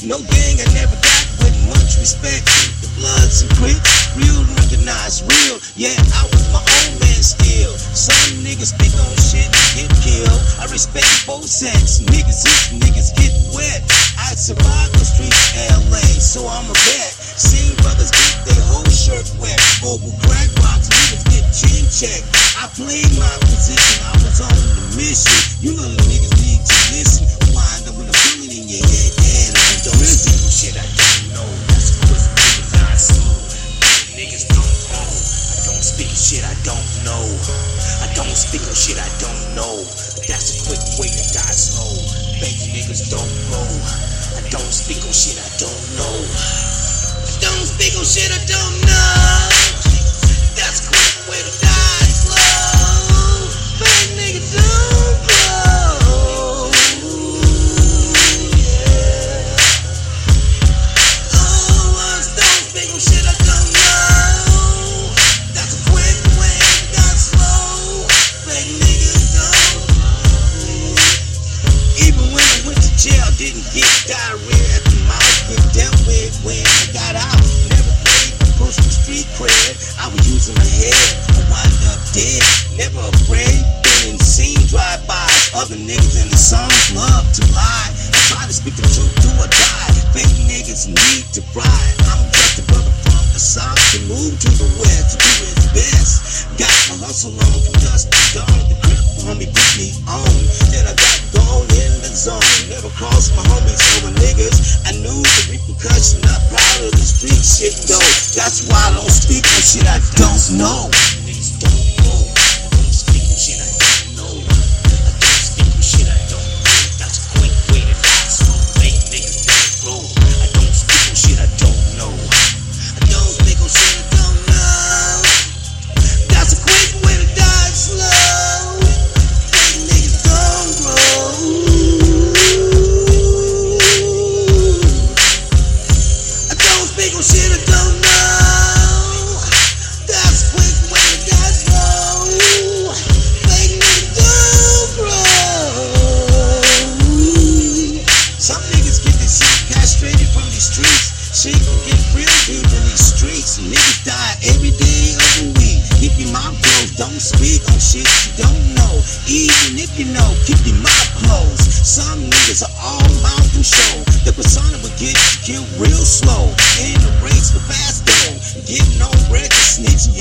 No gang, I never got with much respect. The bloods and crips, real recognize real. Yeah, I was my own man still. Some niggas speak on shit and get killed. I respect both sex. Niggas eat, niggas get wet. I survived the streets LA, so I'm a vet. Seen brothers get their whole shirt wet. Over crack rocks, niggas get chin checked. I played my position, I was on the mission. You know shit I don't know. I don't speak on shit I don't know. That's a quick way to die slow. Fake niggas don't know. I don't speak on shit I don't know. I don't speak on shit I don't know. When I got out. Never played for personal street cred. I was using my head. I wound up dead. Never afraid. Been seen drive by. Other niggas in the songs love to lie. I try to speak the truth, do or die. Fake niggas need to fry. I'm just a brother from the south to move to the west to do his best. Got my hustle on from dusk to dawn. The on me put me on. Then I got gone in the zone. Never crossed my homies over niggas. I knew the repercussion. Not proud of the street shit though. That's why I don't speak on shit I don't know. Don't on shit I don't know. That's quick to die slow. Fake niggas don't grow. Some niggas get this shit castrated from these streets. Shit can get real deep in these streets. Niggas die every day of the week. Keep your mouth closed. Don't speak on shit you don't know. Even if you know, keep your mouth closed. Some niggas are all mouth too show. The persona would get you killed real slow. In the race for fast though. Getting on record, snitching